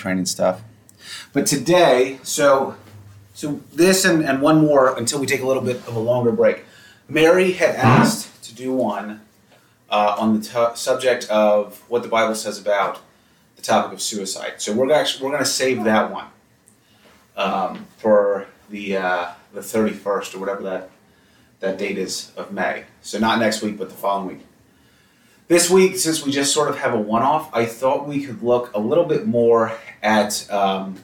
training stuff. But today, so so this and, and one more until we take a little bit of a longer break. Mary had asked to do one uh, on the t- subject of what the Bible says about the topic of suicide. So we're actually we're going to save that one um, for the uh, the thirty first or whatever that that date is of May. So not next week, but the following week. This week, since we just sort of have a one off, I thought we could look a little bit more at, um,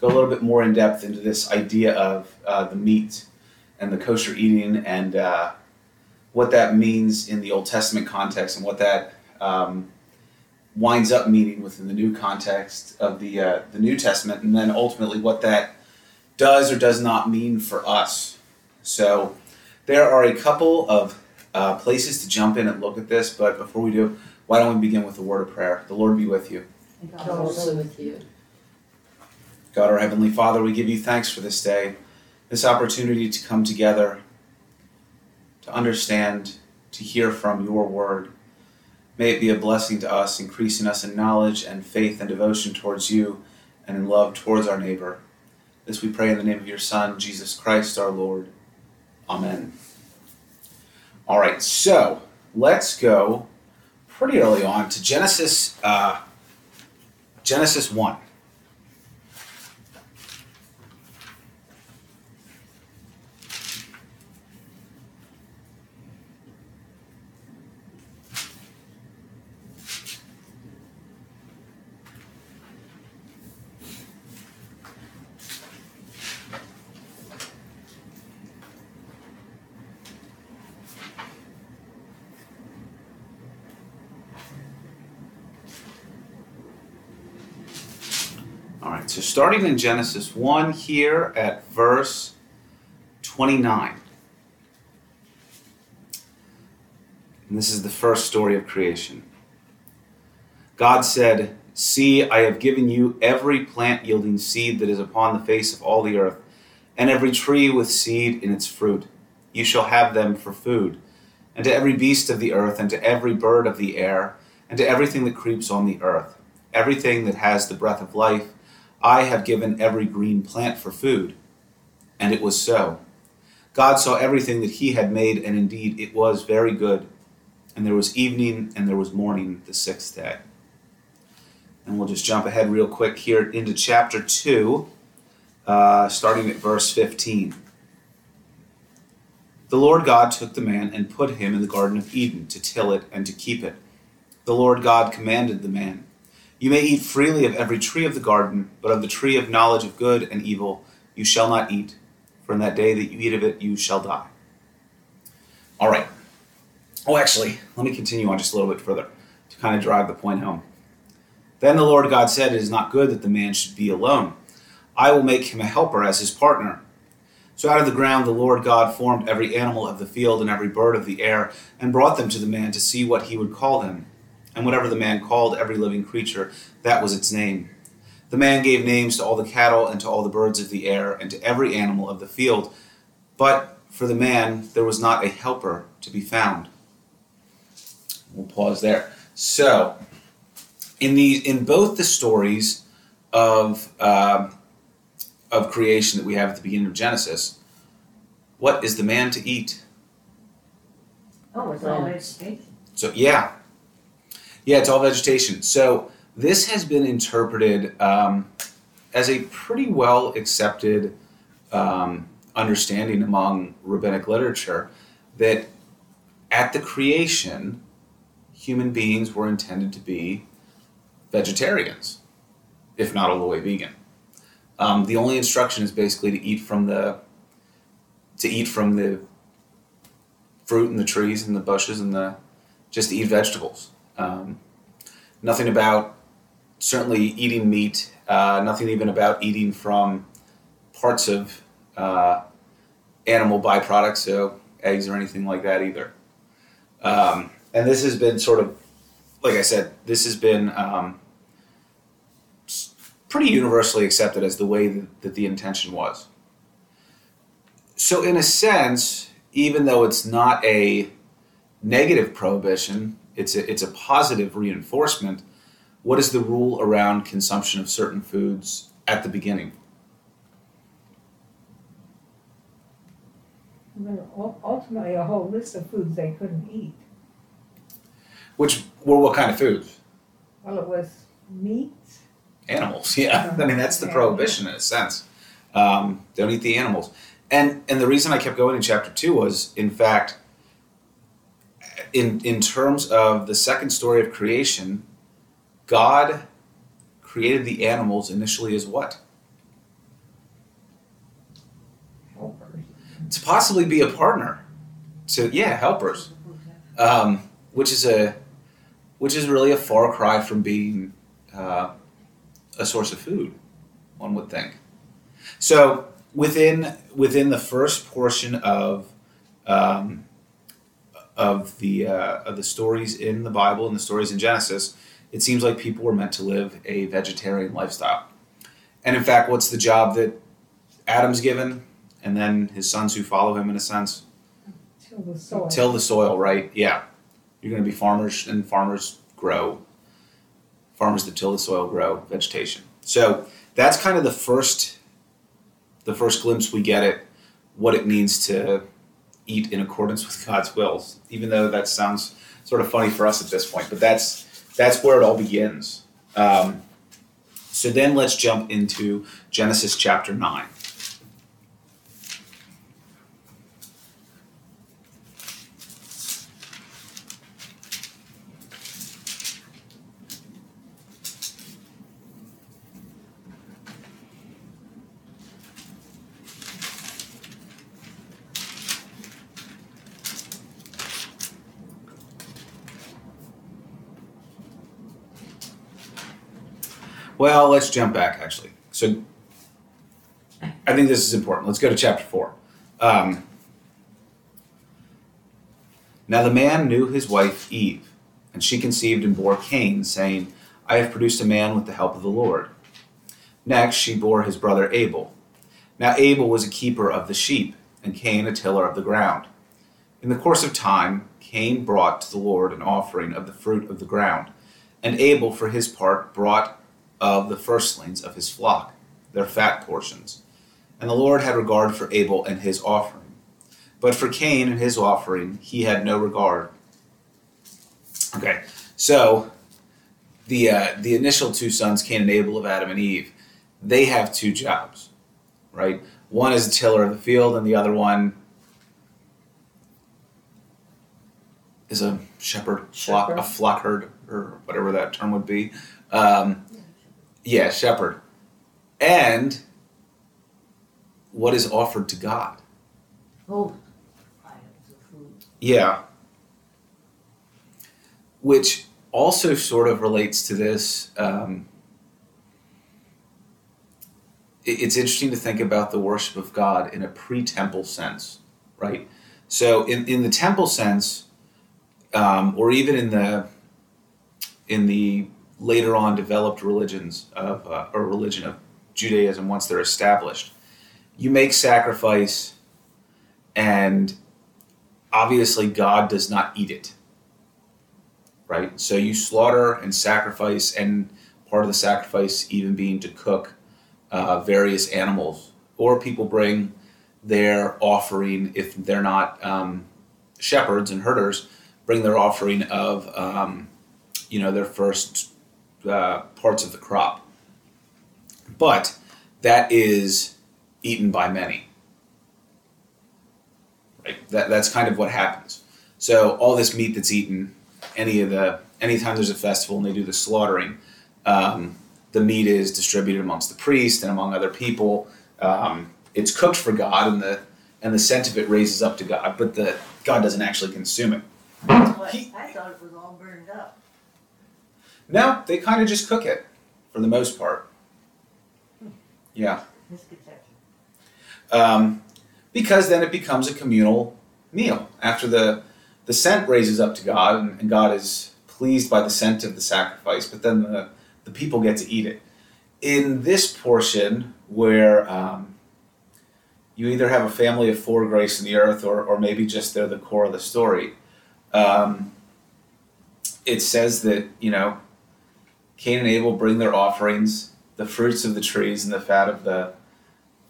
go a little bit more in depth into this idea of uh, the meat and the kosher eating and uh, what that means in the Old Testament context and what that um, winds up meaning within the new context of the, uh, the New Testament, and then ultimately what that does or does not mean for us. So there are a couple of uh, places to jump in and look at this, but before we do, why don't we begin with a word of prayer? The Lord be with you. And God also with you. God, our Heavenly Father, we give you thanks for this day, this opportunity to come together, to understand, to hear from your word. May it be a blessing to us, increasing us in knowledge and faith and devotion towards you and in love towards our neighbor. This we pray in the name of your Son, Jesus Christ our Lord. Amen. All right, so let's go pretty early on to Genesis, uh, Genesis one. So starting in Genesis 1 here at verse 29. And this is the first story of creation. God said, See, I have given you every plant yielding seed that is upon the face of all the earth, and every tree with seed in its fruit. You shall have them for food. And to every beast of the earth, and to every bird of the air, and to everything that creeps on the earth, everything that has the breath of life, I have given every green plant for food. And it was so. God saw everything that he had made, and indeed it was very good. And there was evening and there was morning the sixth day. And we'll just jump ahead real quick here into chapter 2, uh, starting at verse 15. The Lord God took the man and put him in the Garden of Eden to till it and to keep it. The Lord God commanded the man, You may eat freely of every tree of the garden, but of the tree of knowledge of good and evil you shall not eat, for in that day that you eat of it you shall die. All right. Oh, actually, let me continue on just a little bit further to kind of drive the point home. Then the Lord God said, It is not good that the man should be alone. I will make him a helper as his partner. So out of the ground the Lord God formed every animal of the field and every bird of the air, and brought them to the man to see what he would call them. And whatever the man called every living creature, that was its name. The man gave names to all the cattle and to all the birds of the air and to every animal of the field. But for the man there was not a helper to be found. We'll pause there. So, in the in both the stories of uh, of creation that we have at the beginning of Genesis, what is the man to eat? Oh, it's all vegetation. So yeah, yeah, it's all vegetation. So this has been interpreted um, as a pretty well accepted um, understanding among rabbinic literature that at the creation, human beings were intended to be vegetarians, if not all the way vegan. Um, the only instruction is basically to eat from the to eat from the fruit and the trees and the bushes and the just eat vegetables. Um, nothing about certainly eating meat. Uh, nothing even about eating from parts of uh, animal byproducts, so eggs or anything like that either. Um, and this has been sort of, like I said, this has been um, pretty universally accepted as the way that, that the intention was. So, in a sense, even though it's not a negative prohibition, it's a, it's a positive reinforcement what is the rule around consumption of certain foods at the beginning? Ultimately, a whole list of foods they couldn't eat. Which were what kind of foods? Well, it was meat. Animals, yeah. I mean, that's the prohibition in a sense. Um, don't eat the animals. And and the reason I kept going in chapter two was, in fact, in in terms of the second story of creation, God created the animals initially as what? Helpers. To possibly be a partner. To yeah, helpers. um, which is a which is really a far cry from being uh, a source of food, one would think. So within within the first portion of um, of the uh, of the stories in the Bible and the stories in Genesis, it seems like people were meant to live a vegetarian lifestyle. And in fact, what's the job that Adam's given, and then his sons who follow him in a sense? Till the soil. till the soil, right? Yeah. You're going to be farmers, and farmers grow. Farmers that till the soil grow vegetation. So that's kind of the first, the first glimpse we get at what it means to eat in accordance with God's wills. Even though that sounds sort of funny for us at this point, but that's that's where it all begins. Um, so then let's jump into Genesis chapter nine. Well, let's jump back actually. So I think this is important. Let's go to chapter 4. Um, now the man knew his wife Eve, and she conceived and bore Cain, saying, I have produced a man with the help of the Lord. Next, she bore his brother Abel. Now Abel was a keeper of the sheep, and Cain a tiller of the ground. In the course of time, Cain brought to the Lord an offering of the fruit of the ground, and Abel, for his part, brought of the firstlings of his flock, their fat portions. And the Lord had regard for Abel and his offering. But for Cain and his offering, he had no regard. Okay, so the uh, the initial two sons, Cain and Abel of Adam and Eve, they have two jobs, right? One is a tiller of the field, and the other one is a shepherd, flock, a Shepherd. flock herd, or whatever that term would be. Um, yeah, shepherd. And what is offered to God? Oh, items of food. Yeah. Which also sort of relates to this. Um, it's interesting to think about the worship of God in a pre temple sense, right? So, in, in the temple sense, um, or even in the in the later on developed religions of uh, or religion of Judaism once they're established, you make sacrifice, and obviously God does not eat it. Right? So you slaughter and sacrifice, and part of the sacrifice even being to cook uh, various animals, or people bring their offering if they're not um, shepherds and herders, bring their offering of um, you know their first uh, parts of the crop. But that is eaten by many. Right? That, that's kind of what happens. So all this meat that's eaten, any of the anytime there's a festival and they do the slaughtering, um, the meat is distributed amongst the priest and among other people. Um, it's cooked for God, and the and the scent of it raises up to God, but the God doesn't actually consume it. He- I thought it was all burned up. No, they kind of just cook it for the most part. Yeah. Um, because then it becomes a communal meal after the the scent raises up to God and, and God is pleased by the scent of the sacrifice, but then the, the people get to eat it. In this portion where um, you either have a family of four grace in the earth or, or maybe just they're the core of the story, um, it says that, you know, Cain and Abel bring their offerings, the fruits of the trees and the fat of the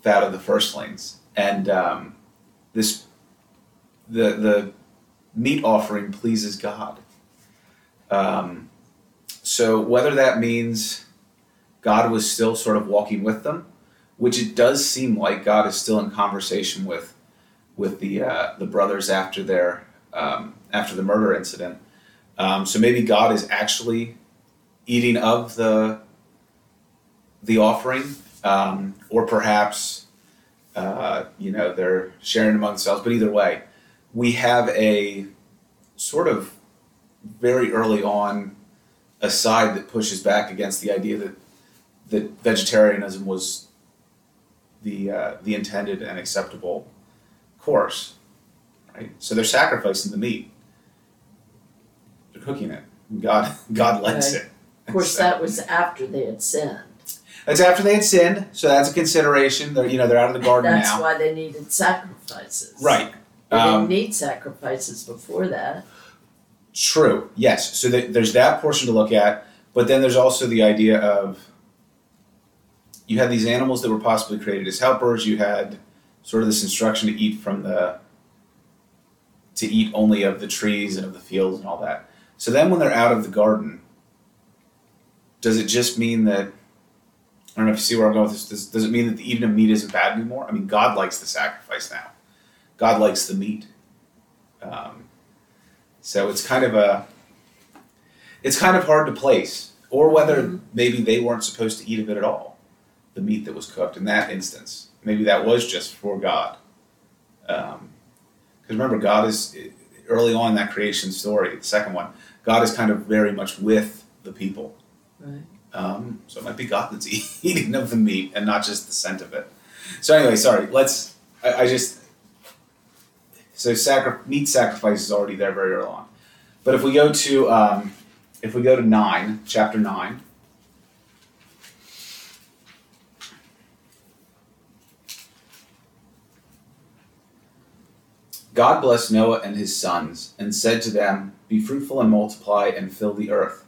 fat of the firstlings, and um, this the the meat offering pleases God. Um, so whether that means God was still sort of walking with them, which it does seem like God is still in conversation with with the uh, the brothers after their um, after the murder incident. Um, so maybe God is actually eating of the the offering, um, or perhaps uh, you know they're sharing among themselves. But either way, we have a sort of very early on a side that pushes back against the idea that that vegetarianism was the uh, the intended and acceptable course, right? So they're sacrificing the meat, they're cooking it. God God likes Right. it. Of course, that was after they had sinned. That's after they had sinned, so that's a consideration. They're you know they're out of the garden now. That's now, why they needed sacrifices. right? They Um, didn't need sacrifices before that. True. Yes. So th- there's that portion to look at, but then there's also the idea of you had these animals that were possibly created as helpers. You had sort of this instruction to eat from the to eat only of the trees and of the fields and all that. So then when they're out of the garden, does it just mean that I don't know if you see where I'm going with this. Does, does it mean that the eating of meat isn't bad anymore? I mean, God likes the sacrifice now. God likes the meat. Um, so it's kind of a it's kind of hard to place, or whether maybe they weren't supposed to eat of it at all, the meat that was cooked in that instance. Maybe that was just for God. Because remember, God is early on in that creation story, the second one. God is kind of very much with the people. Right. Um, so it might be God that's eating of the meat and not just the scent of it. So anyway, sorry. Let's. I, I just. So sacri- meat sacrifice is already there very early on, but if we go to um, if we go to nine, chapter nine. God blessed Noah and his sons and said to them, Be fruitful and multiply and fill the earth.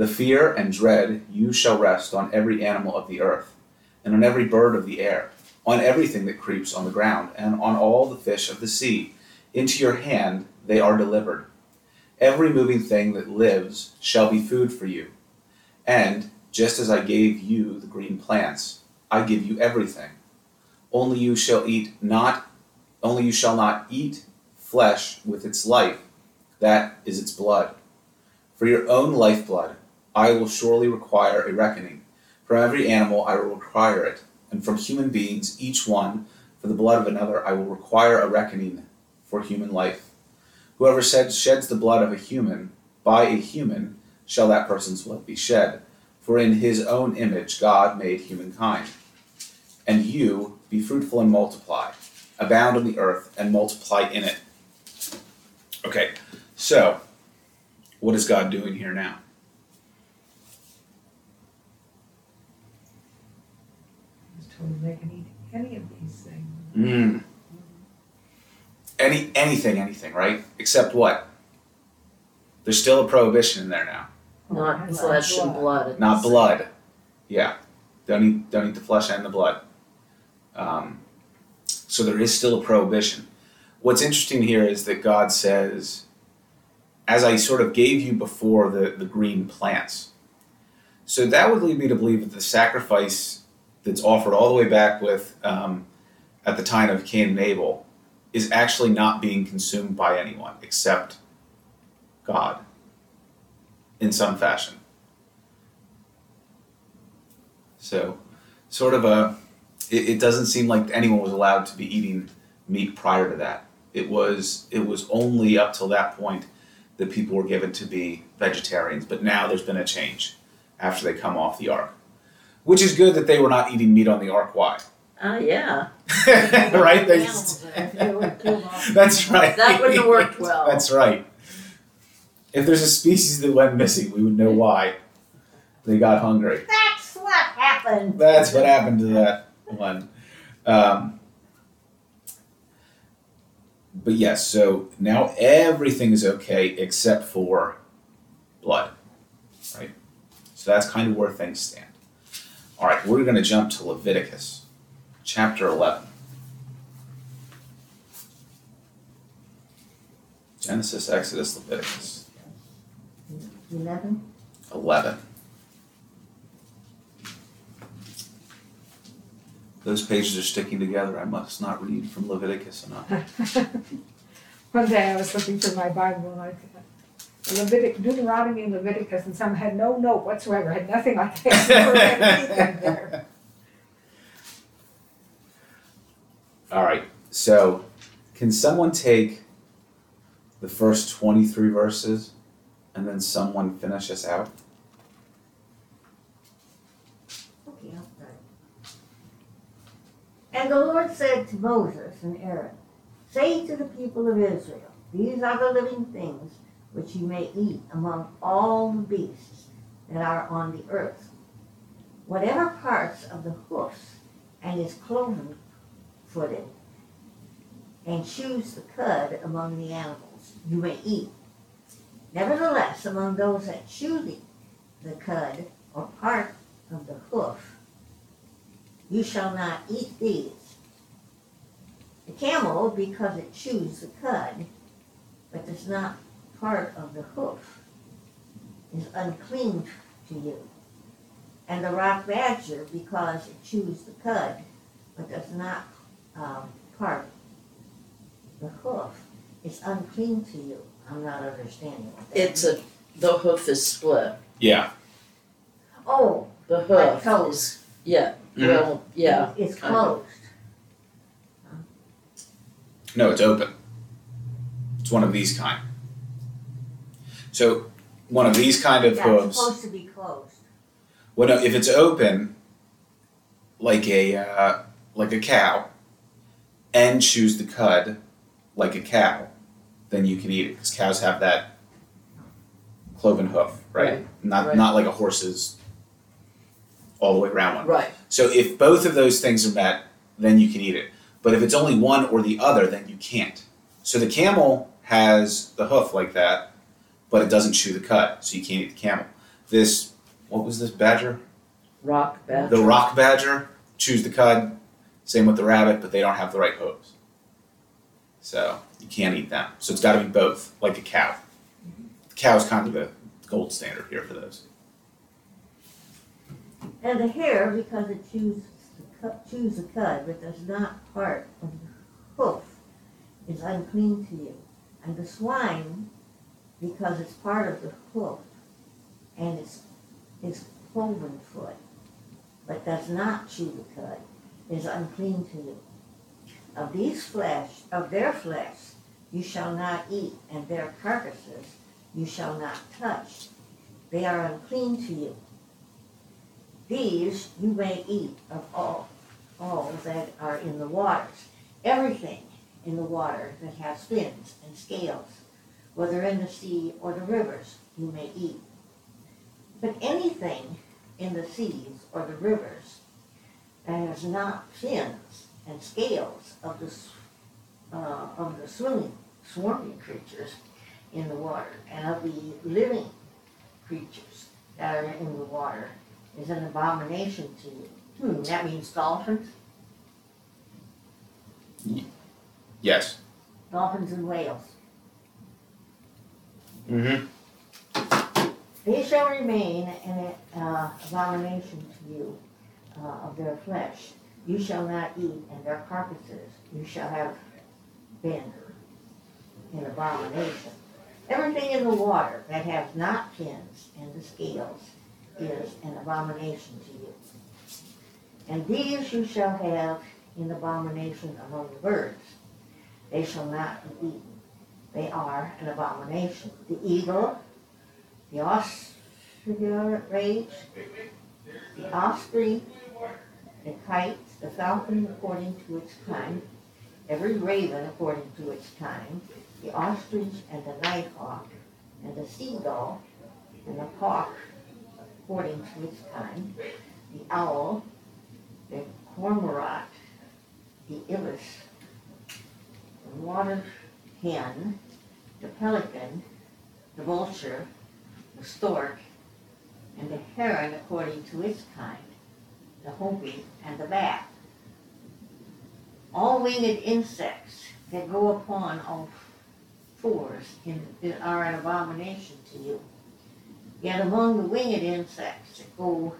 The fear and dread you shall rest on every animal of the earth, and on every bird of the air, on everything that creeps on the ground, and on all the fish of the sea. Into your hand they are delivered. Every moving thing that lives shall be food for you. And just as I gave you the green plants, I give you everything. Only you shall eat not only you shall not eat flesh with its life, that is its blood. For your own lifeblood I will surely require a reckoning. From every animal I will require it, and from human beings, each one, for the blood of another, I will require a reckoning for human life. Whoever sheds, sheds the blood of a human, by a human shall that person's blood be shed. For in his own image God made humankind. And you, be fruitful and multiply, abound on the earth, and multiply in it. Okay, so, what is God doing here now? I they can eat any of these things. Mm. Any anything, anything, right? Except what? There's still a prohibition in there now. Not and flesh and blood. Not blood. Yeah. Don't eat don't eat the flesh and the blood. Um, so there is still a prohibition. What's interesting here is that God says, as I sort of gave you before the, the green plants. So that would lead me to believe that the sacrifice that's offered all the way back with um, at the time of Cain and Abel is actually not being consumed by anyone except God in some fashion. So, sort of a, it, it doesn't seem like anyone was allowed to be eating meat prior to that. It was it was only up till that point that people were given to be vegetarians. But now there's been a change after they come off the ark, which is good that they were not eating meat on the ark. Why? Ah, yeah. right? They- Animals, if they were killed off. That's right. That wouldn't have worked well. That's right. If there's a species that went missing, we would know why. They got hungry. That's what happened. That's what happened to that one. Um, but yes, so now everything is okay except for blood, right? So that's kind of where things stand. All right, we're going to jump to Leviticus chapter 11. Genesis, Exodus, Leviticus Eleven? 11. Those pages are sticking together. I must not read from Leviticus enough. One day I was looking through my Bible and I Levitic, Deuteronomy and Leviticus, and some had no note whatsoever, had nothing like that. Never had anything there. All right, so can someone take the first 23 verses and then someone finish us out? Okay, I'll start. And the Lord said to Moses and Aaron, Say to the people of Israel, These are the living things which you may eat among all the beasts that are on the earth. Whatever parts of the hoofs and is cloven footed, and chews the cud among the animals, you may eat. Nevertheless, among those that chew the, the cud or part of the hoof, you shall not eat these. The camel, because it chews the cud, but does not part of the hoof, is unclean to you. And the rock badger, because it chews the cud, but does not um, part the hoof, is unclean to you. I'm not understanding what that It's a, the hoof is split. Yeah. Oh, The like hoof toes. is, yeah, Mhm. well, yeah, It's kind of. closed. No, it's open. It's one of these kind. So, one of these kind of Yeah, it's hooves. supposed to be closed. Well, no, if it's open, like a uh, like a cow, and chews the cud like a cow, then you can eat it because cows have that cloven hoof, right? Right, Not right. not like a horse's all the way around one. right, So if both of those things are met, then you can eat it. But if it's only one or the other, then you can't. So the camel has the hoof like that, but it doesn't chew the cud, so you can't eat the camel. This what was this badger? rock badger. The rock badger chews the cud. Same with the rabbit, but they don't have the right hooves. So you can't eat them. So it's got to be both, like a cow. The cow is kind of the gold standard here for those. And the hare, because it chews the cud, chews the cud, but does not part of the hoof, is unclean to you. And the swine, because it's part of the hoof, and it's is cloven foot, but does not chew the cud, is unclean to you. Of these flesh, of their flesh, you shall not eat, and their carcasses you shall not touch. They are unclean to you. These you may eat of all, all that are in the waters. Everything in the water that has fins and scales, whether in the sea or the rivers, you may eat. But anything in the seas or the rivers that has not fins and scales of the, uh, of the swimming, swarming creatures in the water and of the living creatures that are in the water is an abomination to you. Hmm, that means dolphins, Yes. dolphins and whales. Mm-hmm. They shall remain an uh, abomination to you uh, of their flesh. You shall not eat, and their carcasses you shall have been an abomination. Everything in the water that has not fins and the scales is an abomination to you. And these you shall have in abomination among the birds. They shall not be eaten. They are an abomination. The eagle, the ostrich, the osprey, the kite, the falcon according to its kind, every raven according to its kind, the ostrich and the nighthawk, and the seagull, and the hawk according to its kind, the owl, the cormorant, the ibis, the water hen, the pelican, the vulture, the stork, and the heron according to its kind, the hoopoe and the bat. All winged insects that go upon all fours in, are an abomination to you. Yet among the winged insects that go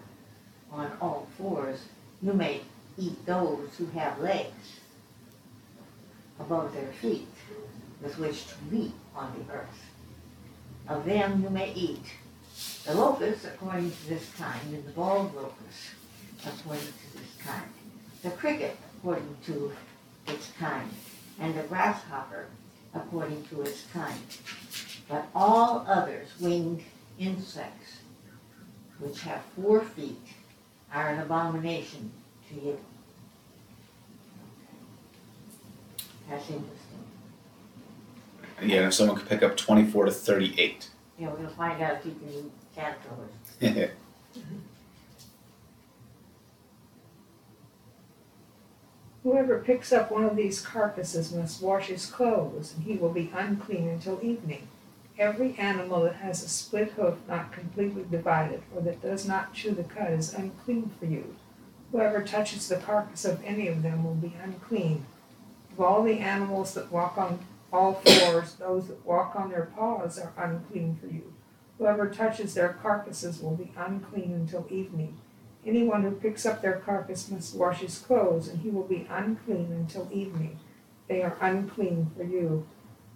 on all fours, you may eat those who have legs above their feet with which to leap on the earth. Of them you may eat the locust according to this kind, and the bald locust according to this kind, the cricket according to its kind, and the grasshopper according to its kind. But all others winged insects which have four feet are an abomination to you. That's interesting. Yeah, if someone could pick up 24 to 38. Yeah, we're gonna find out if you can eat caterpillars. Whoever picks up one of these carcasses must wash his clothes, and he will be unclean until evening. Every animal that has a split hoof not completely divided, or that does not chew the cud, is unclean for you. Whoever touches the carcass of any of them will be unclean. Of all the animals that walk on all fours, those that walk on their paws are unclean for you. Whoever touches their carcasses will be unclean until evening. Anyone who picks up their carcass must wash his clothes, and he will be unclean until evening. They are unclean for you.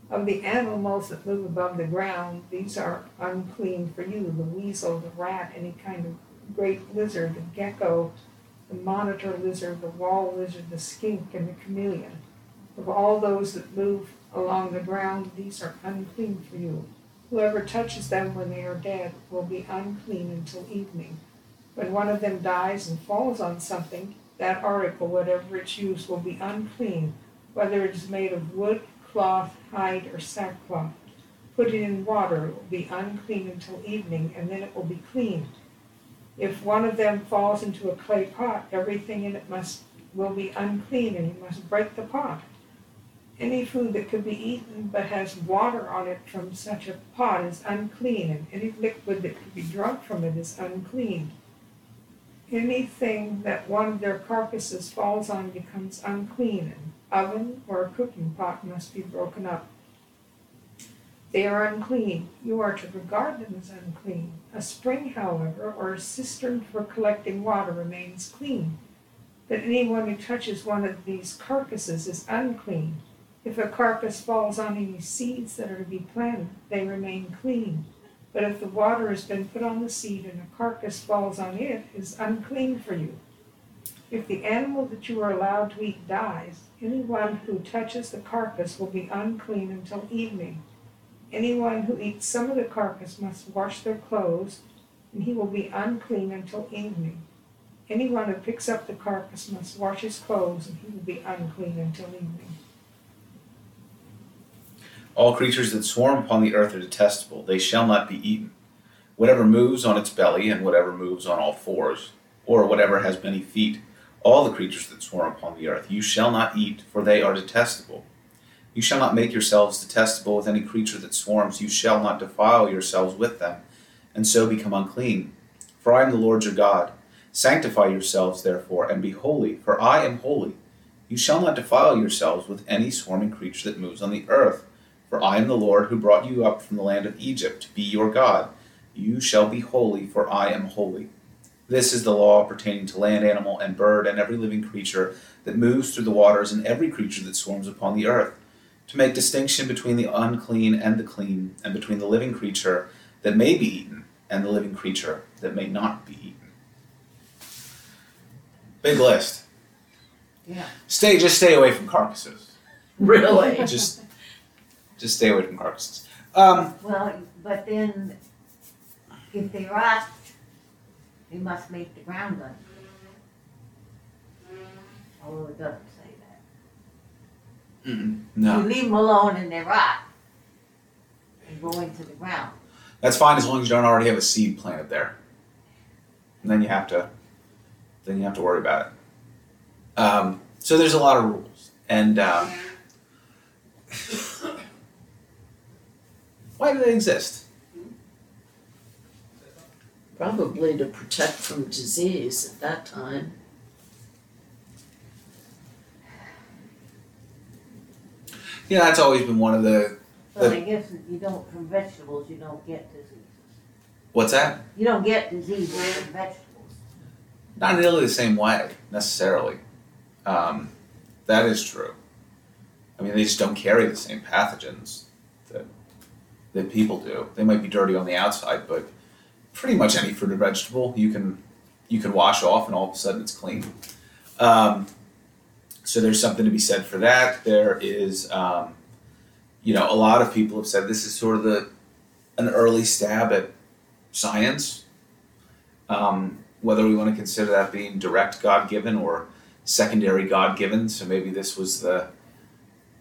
Of the animals that move above the ground, these are unclean for you the weasel, the rat, any kind of great lizard, the gecko, the monitor lizard, the wall lizard, the skink, and the chameleon. Of all those that move along the ground, these are unclean for you. Whoever touches them when they are dead will be unclean until evening. When one of them dies and falls on something, that article, whatever its use, will be unclean, whether it is made of wood, cloth, hide, or sackcloth. Put it in water, it will be unclean until evening, and then it will be clean. If one of them falls into a clay pot, everything in it must will be unclean, and you must break the pot. Any food that could be eaten but has water on it from such a pot is unclean, and any liquid that could be drunk from it is unclean. Anything that one of their carcasses falls on becomes unclean. An oven or a cooking pot must be broken up. They are unclean. You are to regard them as unclean. A spring, however, or a cistern for collecting water remains clean. But anyone who touches one of these carcasses is unclean. If a carcass falls on any seeds that are to be planted, they remain clean. But if the water has been put on the seed and a carcass falls on it, it is unclean for you. If the animal that you are allowed to eat dies, anyone who touches the carcass will be unclean until evening. Anyone who eats some of the carcass must wash their clothes, and he will be unclean until evening. Anyone who picks up the carcass must wash his clothes, and he will be unclean until evening. All creatures that swarm upon the earth are detestable. They shall not be eaten. Whatever moves on its belly, and whatever moves on all fours, or whatever has many feet, all the creatures that swarm upon the earth, you shall not eat, for they are detestable. You shall not make yourselves detestable with any creature that swarms. You shall not defile yourselves with them, and so become unclean. For I am the Lord your God. Sanctify yourselves, therefore, and be holy, for I am holy. You shall not defile yourselves with any swarming creature that moves on the earth. For I am the Lord who brought you up from the land of Egypt to be your God. You shall be holy, for I am holy. This is the law pertaining to land animal and bird and every living creature that moves through the waters and every creature that swarms upon the earth, to make distinction between the unclean and the clean, and between the living creature that may be eaten and the living creature that may not be eaten. Big list. Yeah. Stay just stay away from carcasses. Really? Just just stay away from carcasses. Um, Well, but then, if they rot, they must make the ground unclean. Although it doesn't say that. mm, You no, leave them alone and they rot. And go into the ground. that's fine as long as you don't already have a seed planted there. And then you have to, then you have to worry about it. Um, so there's a lot of rules, and um, why do they exist? Probably to protect from disease at that time. Yeah, that's always been one of the. But I guess if you don't, from vegetables, you don't get diseases. What's that? You don't get diseases from vegetables. Not nearly the same way necessarily. Um, that is true. I mean, they just don't carry the same pathogens that that people do. They might be dirty on the outside, but pretty much any fruit or vegetable you can you can wash off, and all of a sudden it's clean. Um, so there's something to be said for that. There is, um, you know, a lot of people have said this is sort of the an early stab at science. Um, whether we want to consider that being direct God given or secondary God given. So maybe this was the,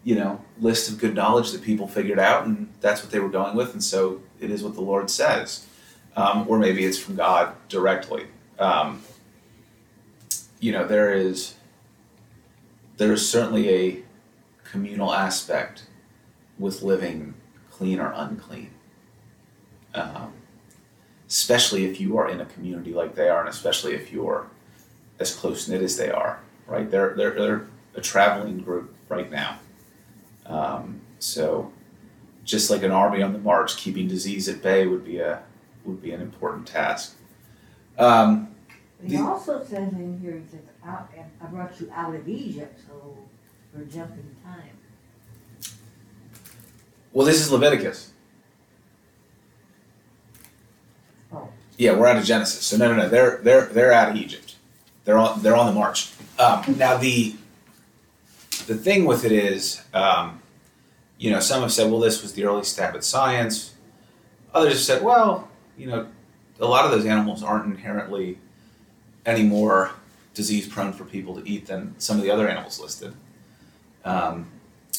you know, list of good knowledge that people figured out, and that's what they were going with, and so it is what the Lord says. Um, or maybe it's from God directly. Um, you know, there is there is certainly a communal aspect with living clean or unclean. Um, especially if you are in a community like they are, and especially if you're as close knit as they are, right? They're, they're, they're a traveling group right now. Um, so just like an army on the march, keeping disease at bay would be a would be an important task. Um, He also says in here, he says, I brought you out of Egypt, so we're jumping time. well, this is Leviticus. Oh. Yeah, we're out of Genesis. So no, no, no. They're they're they're out of Egypt. They're on they're on the march. Um, now the the thing with it is, um, you know, some have said, well, this was the early stab at science. Others have said, well, you know, a lot of those animals aren't inherently any more disease prone for people to eat than some of the other animals listed. Um,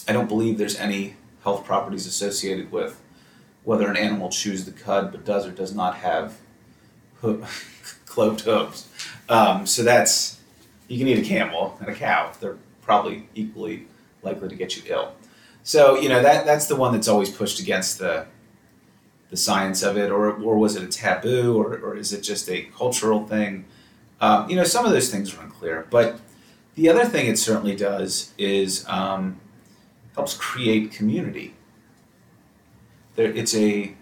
I don't believe there's any health properties associated with whether an animal chews the cud but does or does not have ho- hooves. Um, so that's you can eat a camel and a cow. They're probably equally likely to get you ill. So you know that that's the one that's always pushed against the the science of it, or or was it a taboo, or or is it just a cultural thing? Um, you know, some of those things are unclear. But the other thing it certainly does is um, helps create community. There, it's a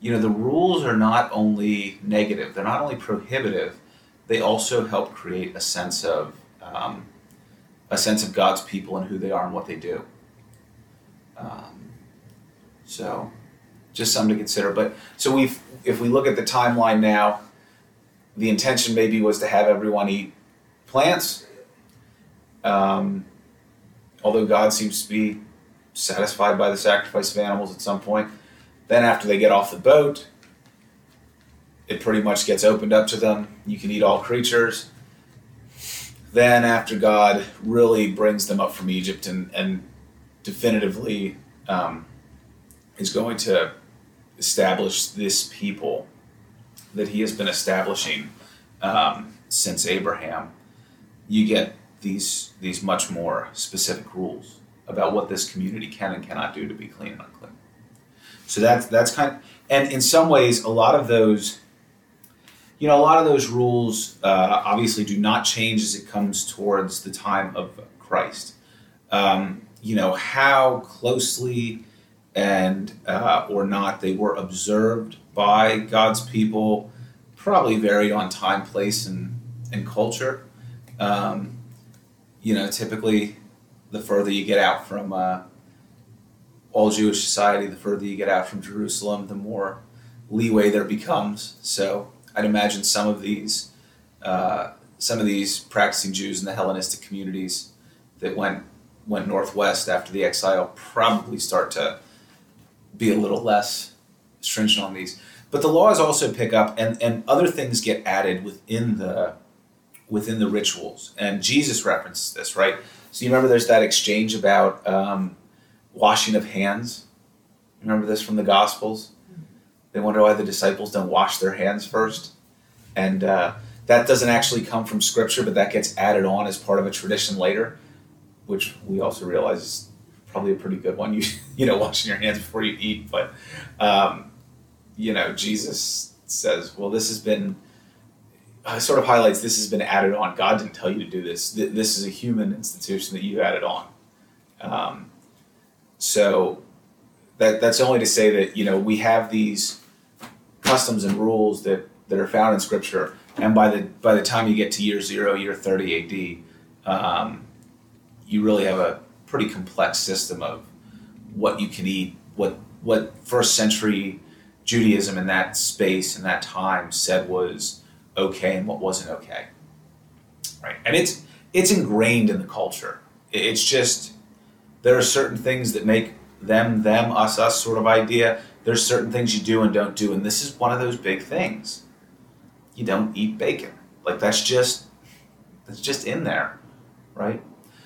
you know the rules are not only negative; they're not only prohibitive. They also help create a sense of um, a sense of God's people and who they are and what they do. Um, so, just something to consider. But so we, if we look at the timeline now, the intention maybe was to have everyone eat plants. Um, although God seems to be satisfied by the sacrifice of animals at some point. Then, after they get off the boat, it pretty much gets opened up to them. You can eat all creatures. Then, after God really brings them up from Egypt and, and definitively um, is going to establish this people that He has been establishing um, since Abraham, you get these these much more specific rules about what this community can and cannot do to be clean and unclean. So that's that's kind of, and in some ways, a lot of those, you know, a lot of those rules uh, obviously do not change as it comes towards the time of Christ. Um, you know how closely and uh, or not they were observed by God's people probably varied on time, place, and and culture. Um, you know, typically, the further you get out from uh, all Jewish society, the further you get out from Jerusalem, the more leeway there becomes. So I'd imagine some of these, uh, some of these practicing Jews in the Hellenistic communities that went went northwest after the exile probably start to be a little less stringent on these. But the laws also pick up, and and other things get added within the within the rituals. And Jesus references this, right? So you remember there's that exchange about um, washing of hands. Remember this from the Gospels? They wonder why the disciples don't wash their hands first, and uh, that doesn't actually come from Scripture, but that gets added on as part of a tradition later, which we also realize is probably a pretty good one. You you know, washing your hands before you eat, but um, you know, Jesus says, well, this has been, uh, sort of highlights this has been added on. God didn't tell you to do this. Th- This is a human institution that you added on. Um, so that that's only to say that you know we have these customs and rules that that are found in Scripture, and by the by the time you get to year zero, year thirty AD, um, you really have a pretty complex system of what you can eat, what what first century Judaism in that space and that time said was okay and what wasn't okay. Right, and it's it's ingrained in the culture. It's just there are certain things that make them them us us sort of idea. There's certain things you do and don't do, and this is one of those big things. You don't eat bacon. Like that's just that's just in there, right?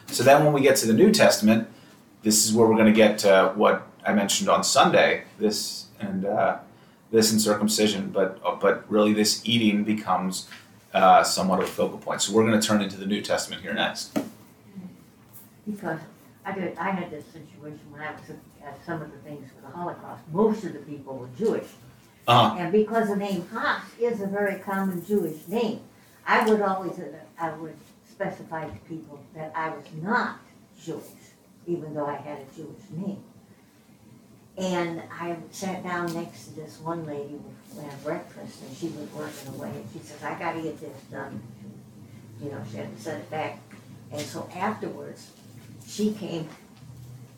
So then when we get to the New Testament, this is where we're going to get to what I mentioned on Sunday. This and uh, this and circumcision, but but really this eating becomes uh, somewhat of a focal point. So we're going to turn into the New Testament here next. Because I did, I had this situation when I was at, at some of the things for the Holocaust. Most of the people were Jewish. Uh, And because the name Haas is a very common Jewish name, I would always, I would specify to people that I was not Jewish, even though I had a Jewish name. And I sat down next to this one lady, we had breakfast, and she was working away, and she says, I gotta get this done. You know, she had to set it back. And so afterwards, she came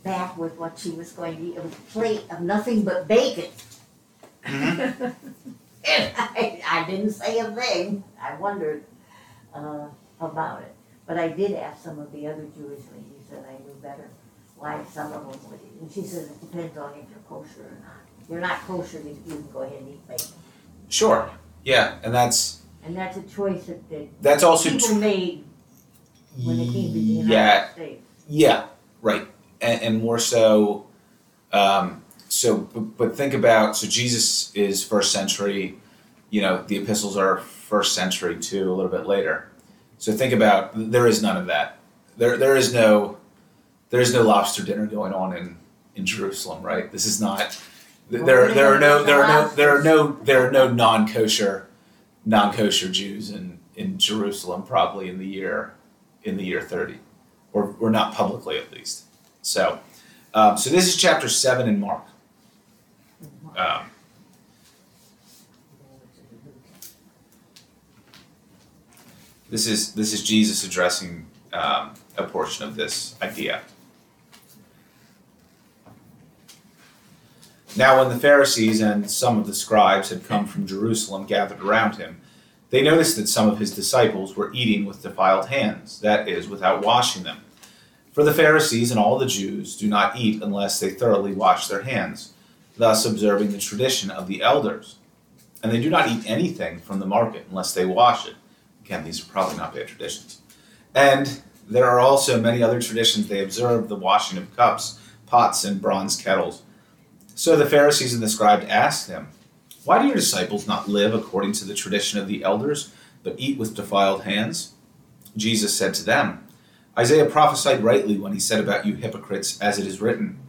back with what she was going to eat. It was a plate of nothing but bacon. And I, I didn't say a thing. I wondered uh, about it. But I did ask some of the other Jewish ladies that I knew better why some of them would eat. And she says it depends on if you're kosher or not. If you're not kosher, you you can go ahead and eat bacon. sure, yeah, and that's And that's a choice that, that that's also people made when they came to the United Yeah, States. Yeah, right, and, and more so. Um, so, but, but think about so Jesus is first century. You know, the epistles are first century too, a little bit later. So think about there is none of that. There, there is no, there is no lobster dinner going on in in Jerusalem, right? This is not. There, there are no, there are no, there are no, there are no non kosher, non kosher Jews in in Jerusalem probably in the year, in the year thirty or, or not publicly at least. So, um, so this is chapter seven in Mark. Um, this is this is Jesus addressing um, a portion of this idea. Now, when the Pharisees and some of the scribes had come from Jerusalem gathered around him, they noticed that some of his disciples were eating with defiled hands, that is, without washing them. For the Pharisees and all the Jews do not eat unless they thoroughly wash their hands, thus observing the tradition of the elders. And they do not eat anything from the market unless they wash it. Again, these are probably not bad traditions. And there are also many other traditions they observe the washing of cups, pots, and bronze kettles. So the Pharisees and the scribes asked him, Why do your disciples not live according to the tradition of the elders, but eat with defiled hands? Jesus said to them, Isaiah prophesied rightly when he said about you hypocrites, as it is written,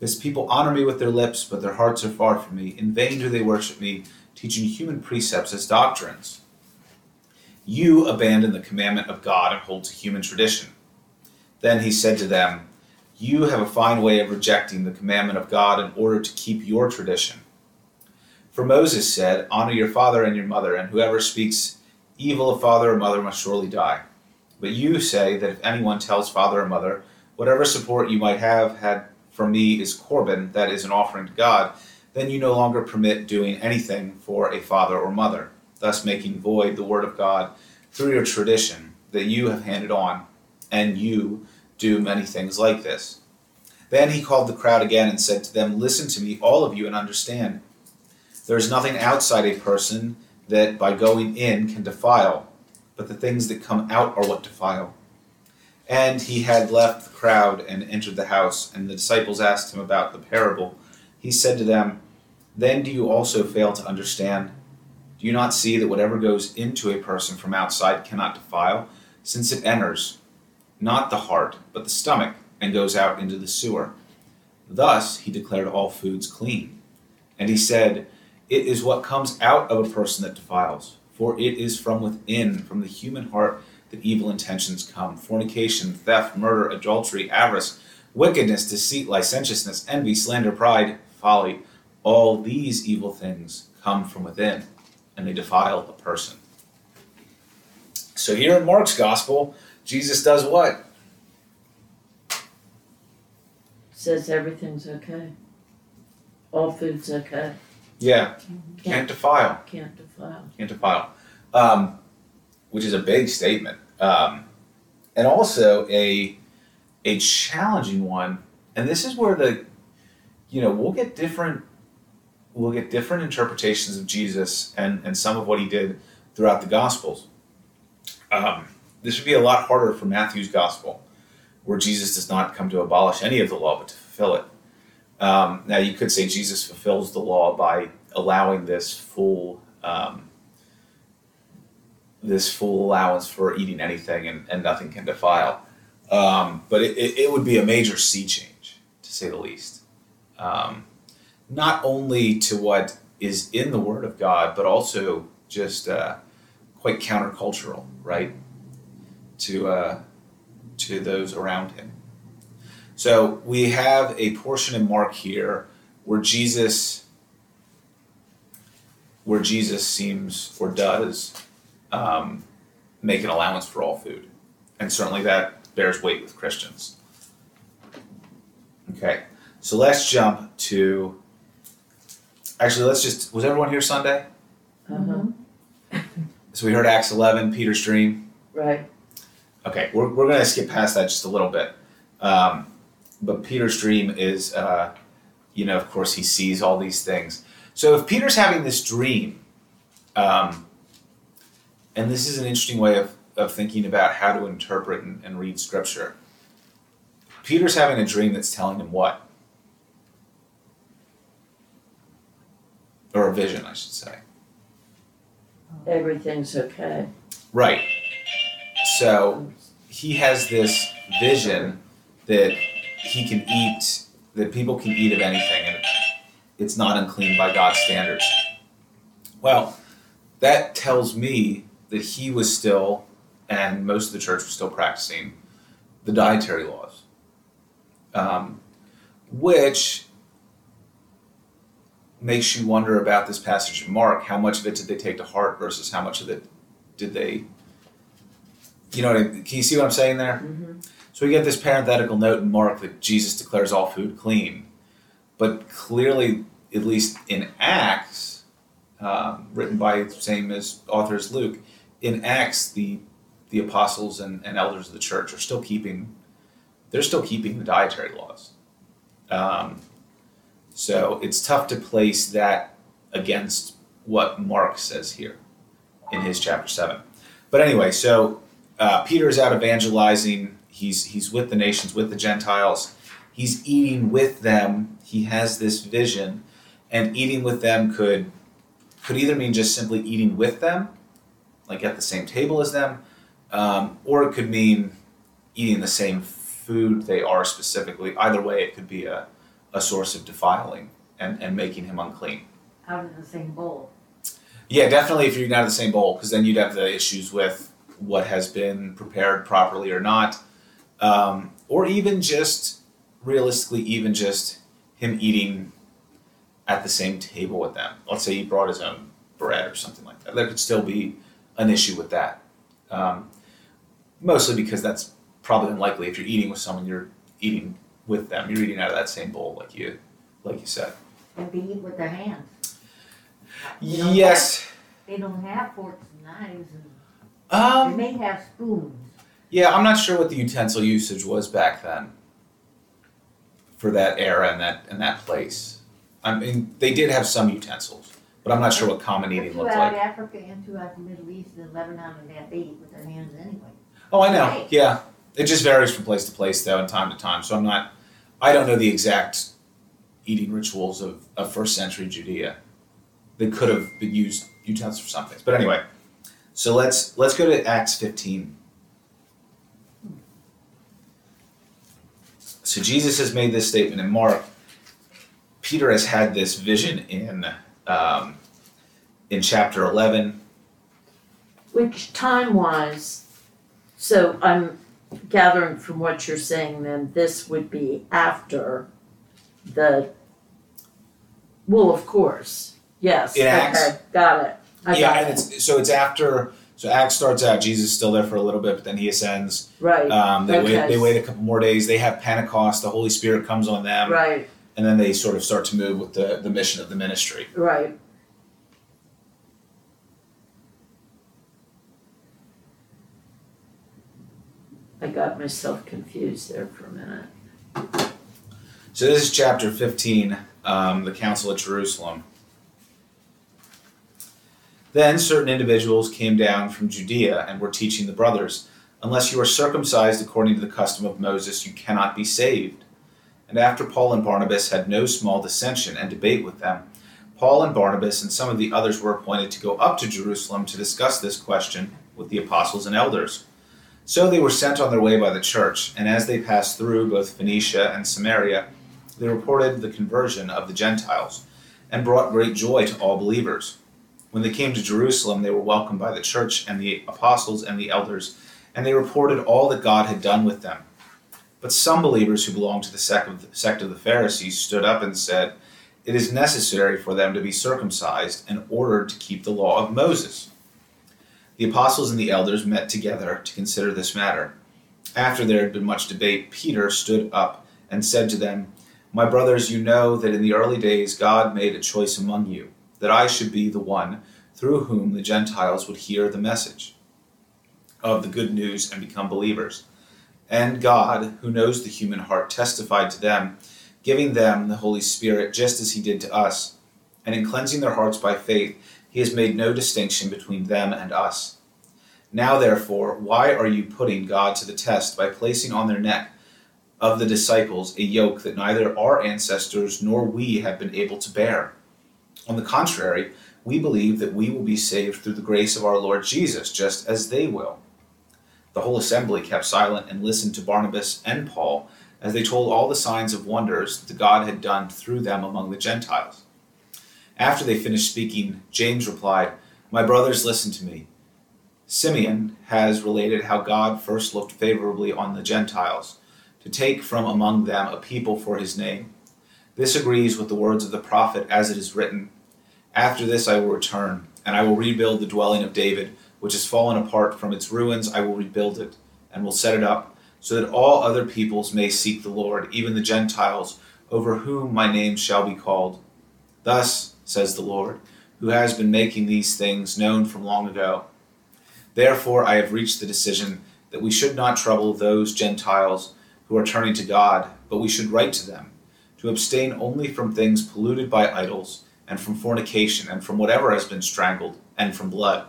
This people honor me with their lips, but their hearts are far from me. In vain do they worship me, teaching human precepts as doctrines. You abandon the commandment of God and hold to human tradition. Then he said to them, You have a fine way of rejecting the commandment of God in order to keep your tradition. For Moses said, Honor your father and your mother, and whoever speaks evil of father or mother must surely die. But you say that if anyone tells father or mother, Whatever support you might have had from me is Corban, that is, an offering to God, then you no longer permit doing anything for a father or mother, thus making void the word of God through your tradition that you have handed on, and you do many things like this. Then he called the crowd again and said to them, Listen to me, all of you, and understand. There is nothing outside a person that by going in can defile, but the things that come out are what defile. And he had left the crowd and entered the house, and the disciples asked him about the parable. He said to them, Then do you also fail to understand? Do you not see that whatever goes into a person from outside cannot defile, since it enters not the heart, but the stomach, and goes out into the sewer? Thus he declared all foods clean. And he said, It is what comes out of a person that defiles. For it is from within, from the human heart, that evil intentions come fornication, theft, murder, adultery, avarice, wickedness, deceit, licentiousness, envy, slander, pride, folly. All these evil things come from within, and they defile a person. So here in Mark's gospel, Jesus does what? Says everything's okay. All food's okay. Yeah, can't defile. Can't defile. Can't defile. Um, which is a big statement. Um, and also a a challenging one. And this is where the you know, we'll get different we'll get different interpretations of Jesus and, and some of what he did throughout the gospels. Um, this would be a lot harder for Matthew's gospel, where Jesus does not come to abolish any of the law but to fulfill it. Um, now, you could say Jesus fulfills the law by allowing this full um, this full allowance for eating anything and, and nothing can defile. Um, but it, it, would be a major sea change, to say the least. Um, not only to what is in the Word of God, but also just uh, quite countercultural, right? To uh, to those around him. So we have a portion in Mark here where Jesus where Jesus seems or does um, make an allowance for all food. And certainly that bears weight with Christians. Okay, so let's jump to. Actually, let's just. Was everyone here Sunday? Uh-huh. So we heard Acts 11, Peter's dream. Right. Okay, we're, we're going to skip past that just a little bit. Um, but Peter's dream is, uh, you know, of course, he sees all these things. So if Peter's having this dream, um, and this is an interesting way of, of thinking about how to interpret and, and read scripture. Peter's having a dream that's telling him what? Or a vision, I should say. Everything's okay. Right. So he has this vision that he can eat, that people can eat of anything, and it's not unclean by God's standards. Well, that tells me that he was still, and most of the church was still practicing the dietary laws, um, which makes you wonder about this passage in Mark. How much of it did they take to heart versus how much of it did they? You know, can you see what I'm saying there? Mm-hmm. So we get this parenthetical note in Mark that Jesus declares all food clean, but clearly, at least in Acts, um, written by the same as authors Luke, in Acts, the the apostles and, and elders of the church are still keeping they're still keeping the dietary laws. Um, so it's tough to place that against what Mark says here in his chapter seven. But anyway, so uh, Peter is out evangelizing. He's he's with the nations, with the Gentiles. He's eating with them. He has this vision, and eating with them could could either mean just simply eating with them, like at the same table as them, um, or it could mean eating the same food they are specifically. Either way, it could be a, a source of defiling and, and making him unclean. Out of the same bowl. Yeah, definitely if you're not in the same bowl, because then you'd have the issues with what has been prepared properly or not. Um, or even just, realistically, even just him eating at the same table with them. Let's say he brought his own bread or something like that. There could still be an issue with that. Um, mostly because that's probably unlikely. If you're eating with someone, you're eating with them. You're eating out of that same bowl, like you, like you said. And they eat with their hands. They Yes. have- They don't have forks and knives and, Um. they may have spoons. Yeah, I'm not sure what the utensil usage was back then for that era and that and that place. I mean, they did have some utensils, but I'm not sure what common eating looked like. Africa and throughout the Middle East and Lebanon and that, they eat with their hands anyway. Oh, I know. Right. Yeah, it just varies from place to place, though, and time to time. So I'm not. I don't know the exact eating rituals of, of first century Judea. They could have been used utensils for some things, but anyway. So let's let's go to Acts 15. So Jesus has made this statement in Mark. Peter has had this vision in um, in chapter 11. Which time wise, so I'm gathering from what you're saying then, this would be after the, well, of course, yes, In Acts? okay, got it. I yeah, got and it, it's so it's after. So Acts starts out. Jesus is still there for a little bit, but then he ascends. right, Um, they wait. They wait a couple more days. They have Pentecost. The Holy Spirit comes on them, right, and then they sort of start to move with the the mission of the ministry. right. I got myself confused there for a minute. So this is chapter 15, um, the Council at Jerusalem. Then certain individuals came down from Judea and were teaching the brothers, Unless you are circumcised according to the custom of Moses, you cannot be saved. And after Paul and Barnabas had no small dissension and debate with them, Paul and Barnabas and some of the others were appointed to go up to Jerusalem to discuss this question with the apostles and elders. So they were sent on their way by the church, and as they passed through both Phoenicia and Samaria, they reported the conversion of the Gentiles and brought great joy to all believers. When they came to Jerusalem, they were welcomed by the church and the apostles and the elders, and they reported all that God had done with them. But some believers who belonged to the sect of the, Pharisees stood up and said, It is necessary for them to be circumcised in order to keep the law of Moses. The apostles and the elders met together to consider this matter. After there had been much debate, Peter stood up and said to them, My brothers, you know that in the early days God made a choice among you, that I should be the one through whom the Gentiles would hear the message of the good news and become believers. And God, who knows the human heart, testified to them, giving them the Holy Spirit just as He did to us. And in cleansing their hearts by faith, He has made no distinction between them and us. Now, therefore, why are you putting God to the test by placing on their neck of the disciples a yoke that neither our ancestors nor we have been able to bear? On the contrary, we believe that we will be saved through the grace of our Lord Jesus, just as they will. The whole assembly kept silent and listened to Barnabas and Paul as they told all the signs of wonders that God had done through them among the Gentiles. After they finished speaking, James replied, My brothers, listen to me. Simeon has related how God first looked favorably on the Gentiles to take from among them a people for his name. This agrees with the words of the prophet as it is written After this I will return, and I will rebuild the dwelling of David, which has fallen apart from its ruins. I will rebuild it, and will set it up, so that all other peoples may seek the Lord, even the Gentiles, over whom my name shall be called. Thus says the Lord, who has been making these things known from long ago. Therefore, I have reached the decision that we should not trouble those Gentiles who are turning to God, but we should write to them to abstain only from things polluted by idols, and from fornication, and from whatever has been strangled, and from blood.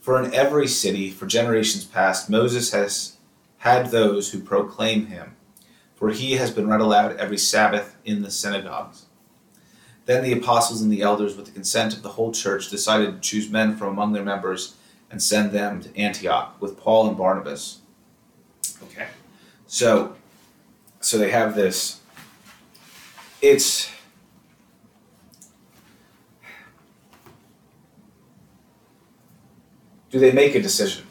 For in every city, for generations past, Moses has had those who proclaim him, for he has been read aloud every Sabbath in the synagogues. Then the apostles and the elders, with the consent of the whole church, decided to choose men from among their members and send them to Antioch with Paul and Barnabas. Okay, so so they have this. It's do they make a decision?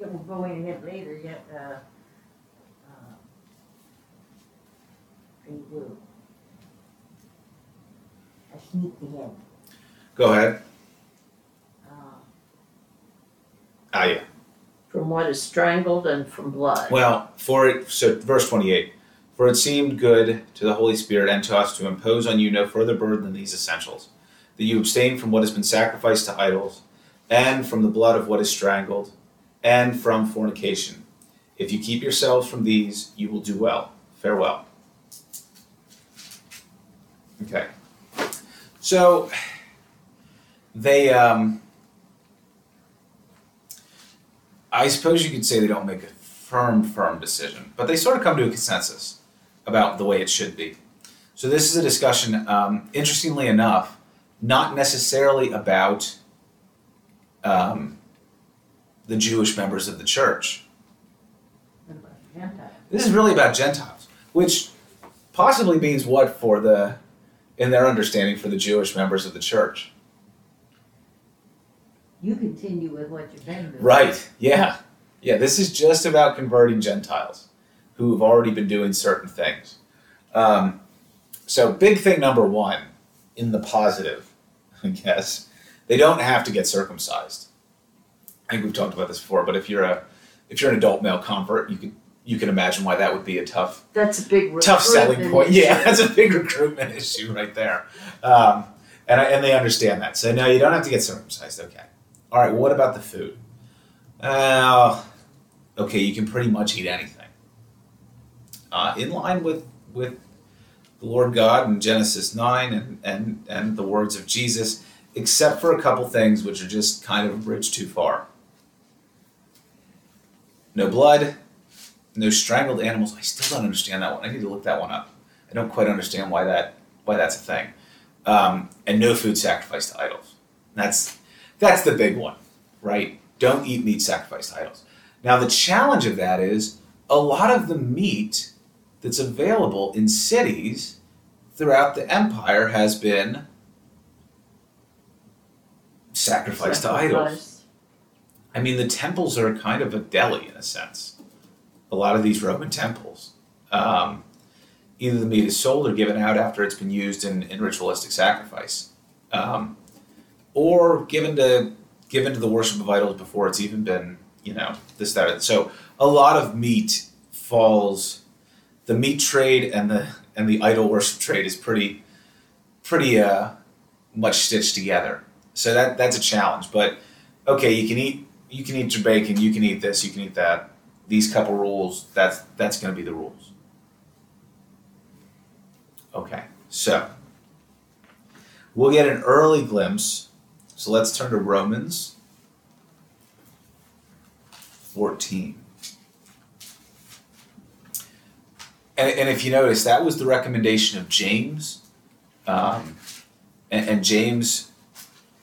Yeah, we'll go in ahead later yet, uh, uh, they will. I sneaked ahead, Go ahead. uh, Ah, yeah. From what is strangled and from blood. Well, for it, so verse 28 For it seemed good to the Holy Spirit and to us to impose on you no further burden than these essentials that you abstain from what has been sacrificed to idols, and from the blood of what is strangled, and from fornication. If you keep yourselves from these, you will do well. Farewell. Okay. So, they, um, I suppose you could say they don't make a firm, firm decision, but they sort of come to a consensus about the way it should be. So this is a discussion, um, interestingly enough, not necessarily about um, the Jewish members of the church. what about Gentiles? This is really about Gentiles, which possibly means what for the in their understanding for the Jewish members of the church. You continue with what you've been doing. Right. Yeah. Yeah. This is just about converting Gentiles who have already been doing certain things. Um, so, big thing number one in the positive, I guess, they don't have to get circumcised. I think we've talked about this before, but if you're a if you're an adult male convert, you can you can imagine why that would be a tough That's a big tough selling point. issue. Yeah, that's a big recruitment issue right there. Um, and, I, and they understand that. So, no, you don't have to get circumcised. Okay. All right, well, what about the food? Uh, okay, you can pretty much eat anything. Uh, in line with, with the Lord God in Genesis 9 and, and, and the words of Jesus, except for a couple things which are just kind of a bridge too far. No blood, no strangled animals. I still don't understand that one. I need to look that one up. I don't quite understand why that why that's a thing. Um, and no food sacrificed to idols. That's that's the big one, right? Don't eat meat sacrificed to idols. Now the challenge of that is a lot of the meat that's available in cities throughout the empire has been sacrificed to idols. I mean, the temples are kind of a deli in a sense. A lot of these Roman temples. Um, either the meat is sold or given out after it's been used in, in ritualistic sacrifice, um, or given to given to the worship of idols before it's even been, you know, this that. So a lot of meat falls. The meat trade and the and the idol worship trade is pretty, pretty uh, much stitched together. So that that's a challenge, but okay, you can eat you can eat your bacon, you can eat this, you can eat that. These couple rules, that's that's going to be the rules. Okay, so we'll get an early glimpse. So let's turn to Romans 14. And, and if you notice, that was the recommendation of James. Um, and, and James,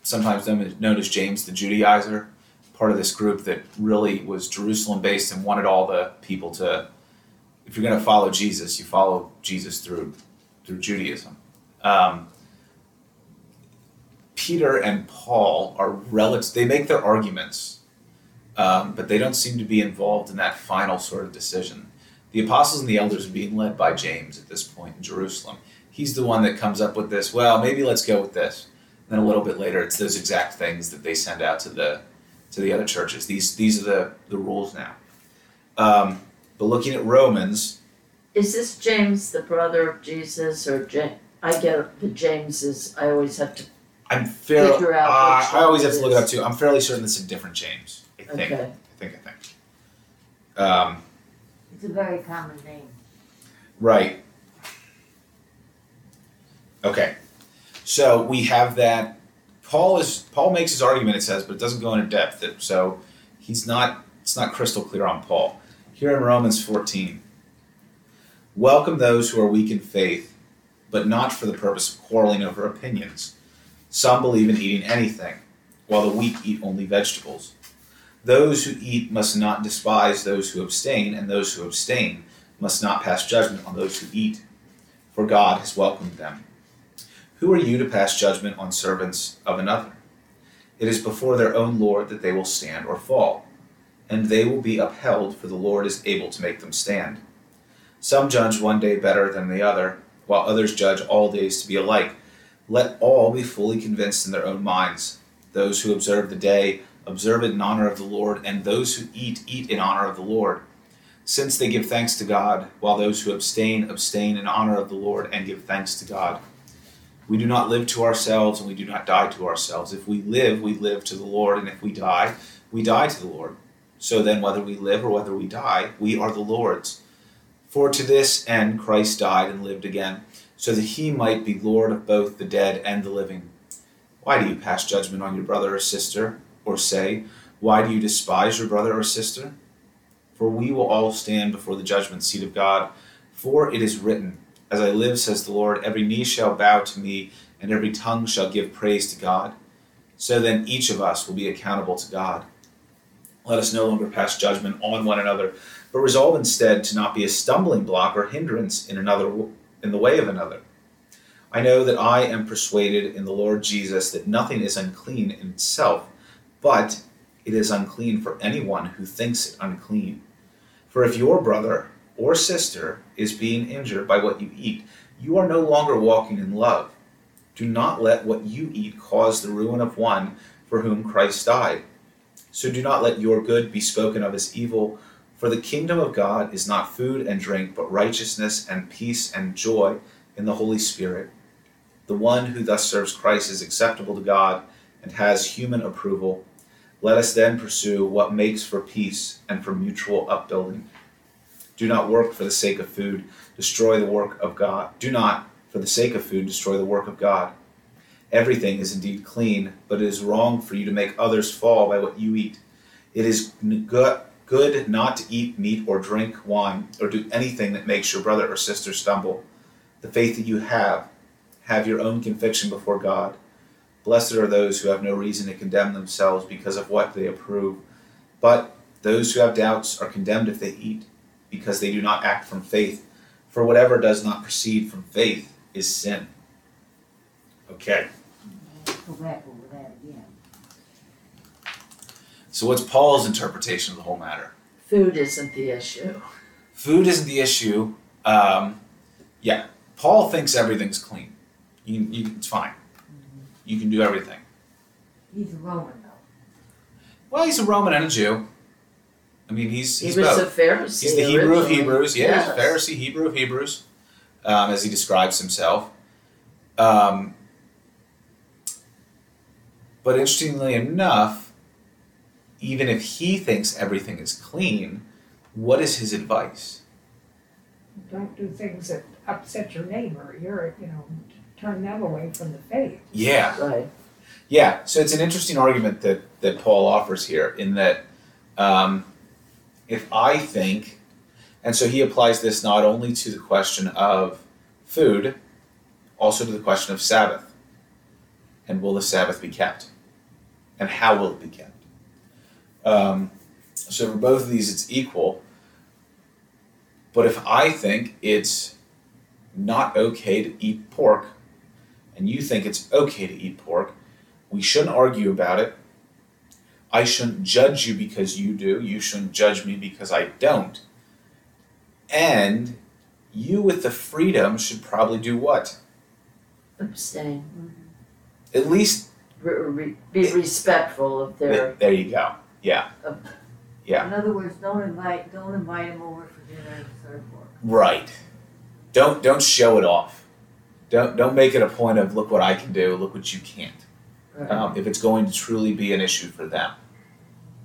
sometimes known as James the Judaizer, part of this group that really was Jerusalem based and wanted all the people to, if you're going to follow Jesus, you follow Jesus through through Judaism. Um, Peter and Paul are relative. They make their arguments, um, but they don't seem to be involved in that final sort of decision. The apostles and the elders are being led by James at this point in Jerusalem. He's the one that comes up with this. Well, maybe let's go with this. And then a little bit later, it's those exact things that they send out to the to the other churches. These these are the the rules now. Um, but looking at Romans, Is this James, the brother of Jesus, or James? I get the Jameses. I always have to. I'm fairly. Figure out uh, I always have to look it up too. I'm fairly certain this is a different James. I think. Okay. I think. I think. Um, It's a very common name. right. Okay. So we have that. Paul is Paul makes his argument. It says, but it doesn't go into depth. It- So he's not. It's not crystal clear on Paul. Here in Romans 14. Welcome those who are weak in faith, but not for the purpose of quarreling over opinions. Some believe in eating anything, while the weak eat only vegetables. Those who eat must not despise those who abstain, and those who abstain must not pass judgment on those who eat, for God has welcomed them. Who are you to pass judgment on servants of another? It is before their own Lord that they will stand or fall, and they will be upheld, for the Lord is able to make them stand. Some judge one day better than the other, while others judge all days to be alike. Let all be fully convinced in their own minds. Those who observe the day observe it in honor of the Lord, and those who eat, eat in honor of the Lord, since they give thanks to God, while those who abstain, abstain in honor of the Lord and give thanks to God. We do not live to ourselves, and we do not die to ourselves. If we live, we live to the Lord, and if we die, we die to the Lord. So then, whether we live or whether we die, we are the Lord's. For to this end Christ died and lived again, so that he might be Lord of both the dead and the living. Why do you pass judgment on your brother or sister? Or say, Why do you despise your brother or sister? For we will all stand before the judgment seat of God. For it is written, As I live, says the Lord, every knee shall bow to me, and every tongue shall give praise to God. So then each of us will be accountable to God. Let us no longer pass judgment on one another, but resolve instead to not be a stumbling block or hindrance in another in the way of another. I know that I am persuaded in the Lord Jesus that nothing is unclean in itself, but it is unclean for anyone who thinks it unclean. For if your brother or sister is being injured by what you eat, you are no longer walking in love. Do not let what you eat cause the ruin of one for whom Christ died. So do not let your good be spoken of as evil, for the kingdom of God is not food and drink, but righteousness and peace and joy in the Holy Spirit. The one who thus serves Christ is acceptable to God and has human approval. Let us then pursue what makes for peace and for mutual upbuilding. Do not work for the sake of food, destroy the work of God. Do not, for the sake of food, destroy the work of God. Everything is indeed clean, but it is wrong for you to make others fall by what you eat. It is good not to eat meat or drink wine or do anything that makes your brother or sister stumble. The faith that you have, have your own conviction before God. Blessed are those who have no reason to condemn themselves because of what they approve. But those who have doubts are condemned if they eat, because they do not act from faith. For whatever does not proceed from faith is sin. Okay. Go back over that again. So, what's Paul's interpretation of the whole matter? Food isn't the issue. Food isn't the issue. Um, yeah, Paul thinks everything's clean. You, you, it's fine. You can do everything. He's a Roman though. Well, he's a Roman and a Jew. I mean, he's he's He he's was both. a Pharisee. He's the Hebrew of originally. Hebrews. Yeah, he's a Yes. Pharisee, Hebrew of Hebrews, um, as he describes himself. Um, but interestingly enough, even if he thinks everything is clean, what is his advice? Don't do things that upset your neighbor. You're, you know, turn them away from the faith. Yeah, Right. yeah. So it's an interesting argument that that Paul offers here, in that um, if I think, and so he applies this not only to the question of food, also to the question of Sabbath. And will the Sabbath be kept? And how will it be kept? Um, so for both of these, it's equal. But if I think it's not okay to eat pork, and you think it's okay to eat pork, we shouldn't argue about it. I shouldn't judge you because you do. You shouldn't judge me because I don't. And you, with the freedom, should probably do what? Abstain. At least Re- re- be respectful of their. there you go. Yeah. Of- Yeah. In other words, don't invite, don't invite them over for dinner and serve pork. Right. Don't don't show it off. Don't don't make it a point of look what I can do, look what you can't. Right. um, if it's going to truly be an issue for them,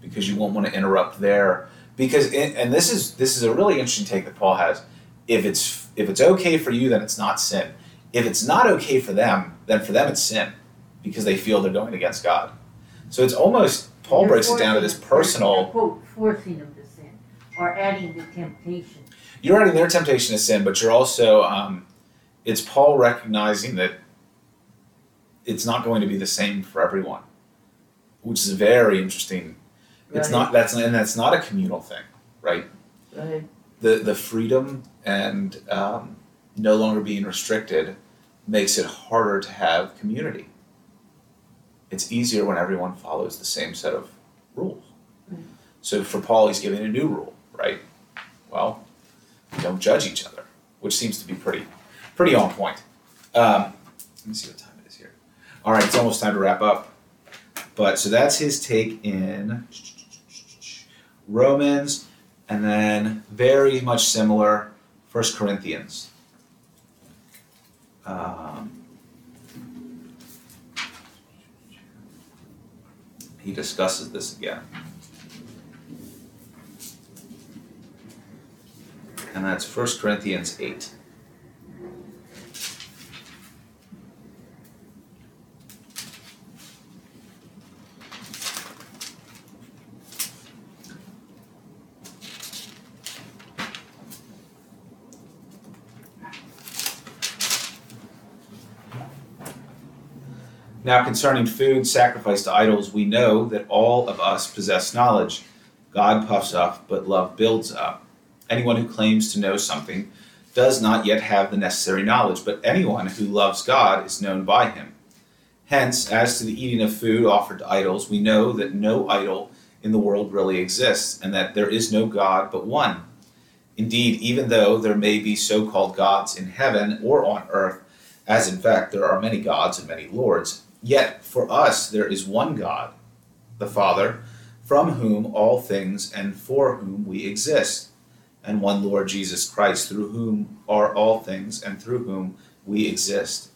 because you won't want to interrupt their because in, and this is this is a really interesting take that Paul has. If it's if it's okay for you, then it's not sin. If it's not okay for them, then for them it's sin, because they feel they're going against God. So it's almost Paul You're breaks it down to this personal. Quote, forcing him to sin, or adding the temptation. You're adding their temptation to sin, but you're also um, it's Paul recognizing that it's not going to be the same for everyone, which is very interesting It's not that's and that's not a communal thing, right? Right. The the freedom and um, no longer being restricted makes it harder to have community. It's easier when everyone follows the same set of rules. Right. So for Paul, he's giving a new rule, right? Well, don't judge each other, which seems to be pretty pretty on point. Um, let me see what time it is here. All right, it's almost time to wrap up. But so that's his take in Romans, and then very much similar, First Corinthians. Um, he discusses this again. And that's First Corinthians 8. Now, concerning food sacrificed to idols, we know that all of us possess knowledge. God puffs up, but love builds up. Anyone who claims to know something does not yet have the necessary knowledge, but anyone who loves God is known by him. Hence, as to the eating of food offered to idols, we know that no idol in the world really exists, and that there is no God but one. Indeed, even though there may be so called gods in heaven or on earth, as in fact there are many gods and many lords, yet for us there is one God, the Father, from whom all things and for whom we exist, and one Lord Jesus Christ, through whom are all things and through whom we exist.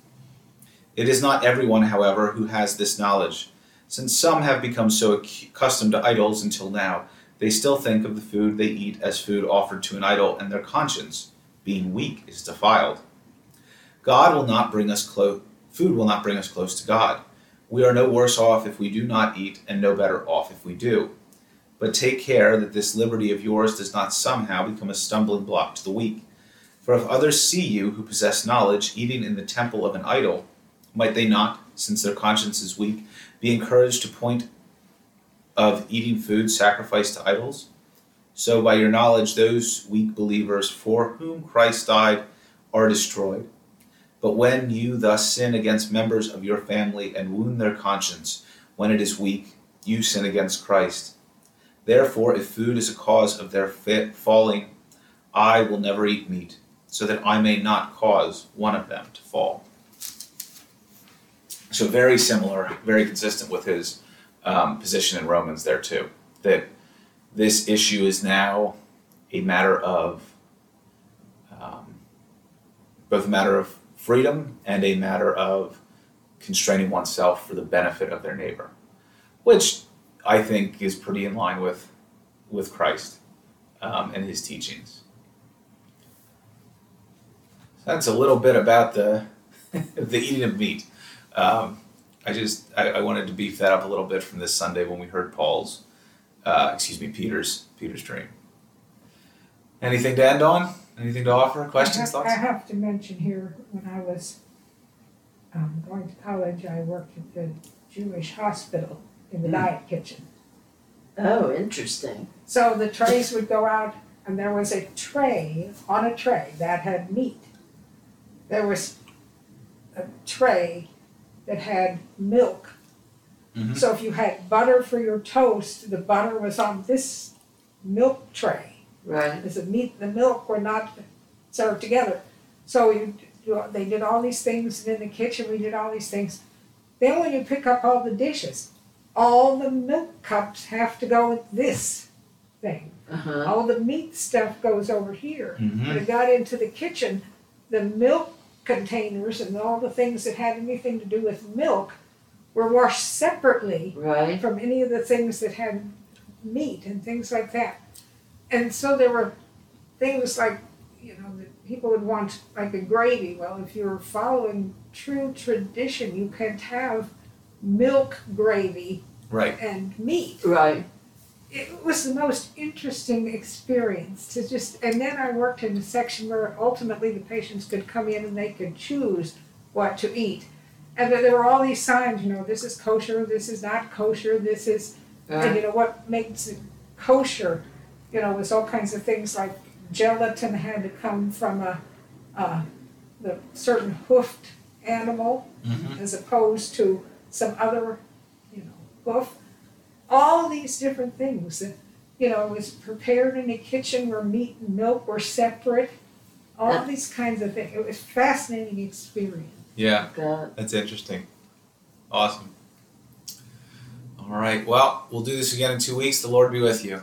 It is not everyone, however, who has this knowledge. Since some have become so accustomed to idols until now, they still think of the food they eat as food offered to an idol, and their conscience, being weak, is defiled. God will not bring us close. Food will not bring us close to God. We are no worse off if we do not eat, and no better off if we do. But take care that this liberty of yours does not somehow become a stumbling block to the weak. For if others see you, who possess knowledge, eating in the temple of an idol, might they not, since their conscience is weak, be encouraged to point of eating food sacrificed to idols? So by your knowledge, those weak believers for whom Christ died are destroyed. But when you thus sin against members of your family and wound their conscience when it is weak, you sin against Christ. Therefore, if food is a cause of their falling, I will never eat meat, so that I may not cause one of them to fall. So, very similar, very consistent with his um, position in Romans there, too. That this issue is now a matter of um, both a matter of freedom and a matter of constraining oneself for the benefit of their neighbor, which I think is pretty in line with with Christ um, and his teachings. That's a little bit about the the eating of meat. Um, I just I, I, wanted to beef that up a little bit from this Sunday when we heard Paul's, uh, excuse me, Peter's Peter's dream. Anything to end on? Anything to offer? Questions, I have, thoughts? I have to mention here when I was um, going to college, I worked at the Jewish hospital in the Mm. diet kitchen. Oh, interesting. So the trays would go out, and there was a tray on a tray that had meat. There was a tray that had milk. Mhm. So if you had butter for your toast, the butter was on this milk tray. Right. Because the meat and the milk were not served together. So you, you, they did all these things, and in the kitchen we did all these things. Then when you pick up all the dishes, all the milk cups have to go with this thing. Uh-huh. All the meat stuff goes over here. Mhm. When it got into the kitchen, the milk containers and all the things that had anything to do with milk were washed separately Right. from any of the things that had meat and things like that. And so there were things like, you know, that people would want like a gravy. Well, if you're following true tradition, you can't have milk gravy Right. and meat. Right. It was the most interesting experience to just, and then I worked in a section where ultimately the patients could come in and they could choose what to eat. And then there were all these signs, you know, this is kosher, this is not kosher, this is and uh-huh. you know what makes it kosher, you know, it was all kinds of things like gelatin had to come from a, uh, the certain hoofed animal Mhm. as opposed to some other, you know, hoof. All these different things that, you know, was prepared in a kitchen where meat and milk were separate. All That- these kinds of things. It was fascinating experience. Yeah. That, That's interesting. Awesome. All right. Well, we'll do this again in two weeks. The Lord be with you.